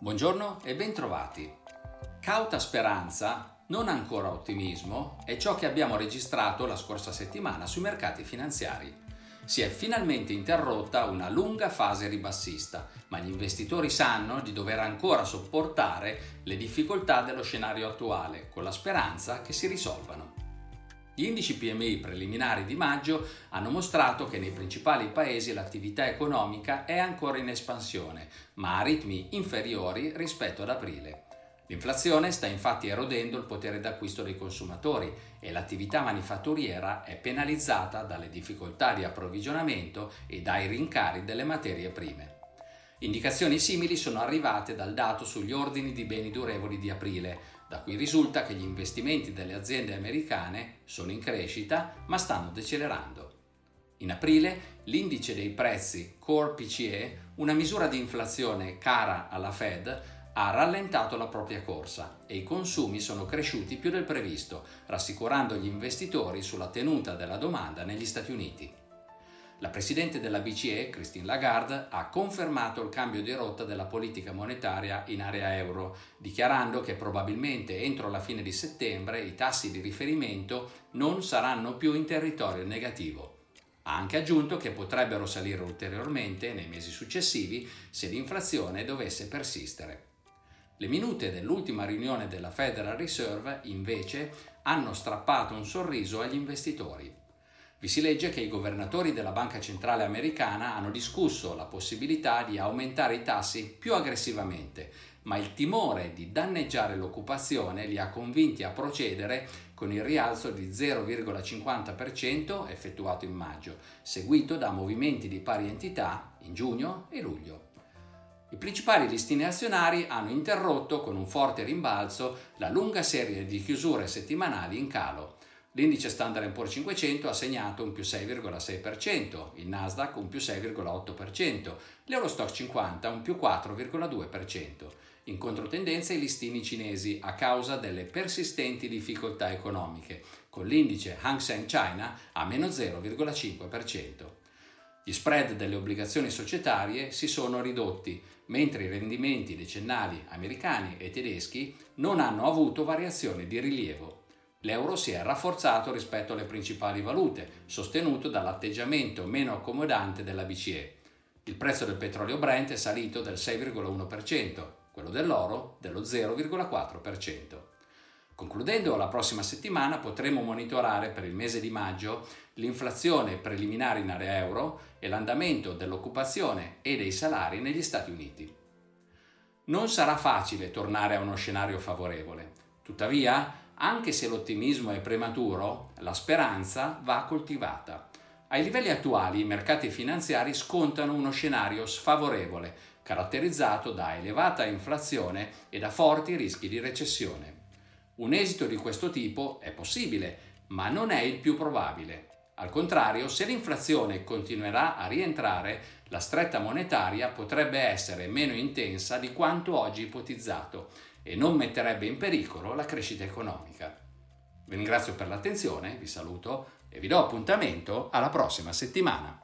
Buongiorno e bentrovati. Cauta speranza, non ancora ottimismo, è ciò che abbiamo registrato la scorsa settimana sui mercati finanziari. Si è finalmente interrotta una lunga fase ribassista, ma gli investitori sanno di dover ancora sopportare le difficoltà dello scenario attuale, con la speranza che si risolvano. Gli indici PMI preliminari di maggio hanno mostrato che nei principali paesi l'attività economica è ancora in espansione, ma a ritmi inferiori rispetto ad aprile. L'inflazione sta infatti erodendo il potere d'acquisto dei consumatori e l'attività manifatturiera è penalizzata dalle difficoltà di approvvigionamento e dai rincari delle materie prime. Indicazioni simili sono arrivate dal dato sugli ordini di beni durevoli di aprile, da cui risulta che gli investimenti delle aziende americane sono in crescita ma stanno decelerando. In aprile l'indice dei prezzi Core PCE, una misura di inflazione cara alla Fed, ha rallentato la propria corsa e i consumi sono cresciuti più del previsto, rassicurando gli investitori sulla tenuta della domanda negli Stati Uniti. La Presidente della BCE, Christine Lagarde, ha confermato il cambio di rotta della politica monetaria in area euro, dichiarando che probabilmente entro la fine di settembre i tassi di riferimento non saranno più in territorio negativo. Ha anche aggiunto che potrebbero salire ulteriormente nei mesi successivi se l'inflazione dovesse persistere. Le minute dell'ultima riunione della Federal Reserve, invece, hanno strappato un sorriso agli investitori. Vi si legge che i governatori della Banca Centrale Americana hanno discusso la possibilità di aumentare i tassi più aggressivamente, ma il timore di danneggiare l'occupazione li ha convinti a procedere con il rialzo di 0,50% effettuato in maggio, seguito da movimenti di pari entità in giugno e luglio. I principali listini azionari hanno interrotto con un forte rimbalzo la lunga serie di chiusure settimanali in calo. L'indice Standard Poor's 500 ha segnato un più 6,6%, il Nasdaq un più 6,8%, l'Eurostock 50 un più 4,2%. In controtendenza i listini cinesi a causa delle persistenti difficoltà economiche, con l'indice Hang Seng China a meno 0,5%. Gli spread delle obbligazioni societarie si sono ridotti, mentre i rendimenti decennali americani e tedeschi non hanno avuto variazioni di rilievo l'euro si è rafforzato rispetto alle principali valute, sostenuto dall'atteggiamento meno accomodante della BCE. Il prezzo del petrolio Brent è salito del 6,1%, quello dell'oro dello 0,4%. Concludendo, la prossima settimana potremo monitorare per il mese di maggio l'inflazione preliminare in area euro e l'andamento dell'occupazione e dei salari negli Stati Uniti. Non sarà facile tornare a uno scenario favorevole. Tuttavia, anche se l'ottimismo è prematuro, la speranza va coltivata. Ai livelli attuali i mercati finanziari scontano uno scenario sfavorevole, caratterizzato da elevata inflazione e da forti rischi di recessione. Un esito di questo tipo è possibile, ma non è il più probabile. Al contrario, se l'inflazione continuerà a rientrare, la stretta monetaria potrebbe essere meno intensa di quanto oggi ipotizzato e non metterebbe in pericolo la crescita economica. Vi ringrazio per l'attenzione, vi saluto e vi do appuntamento alla prossima settimana.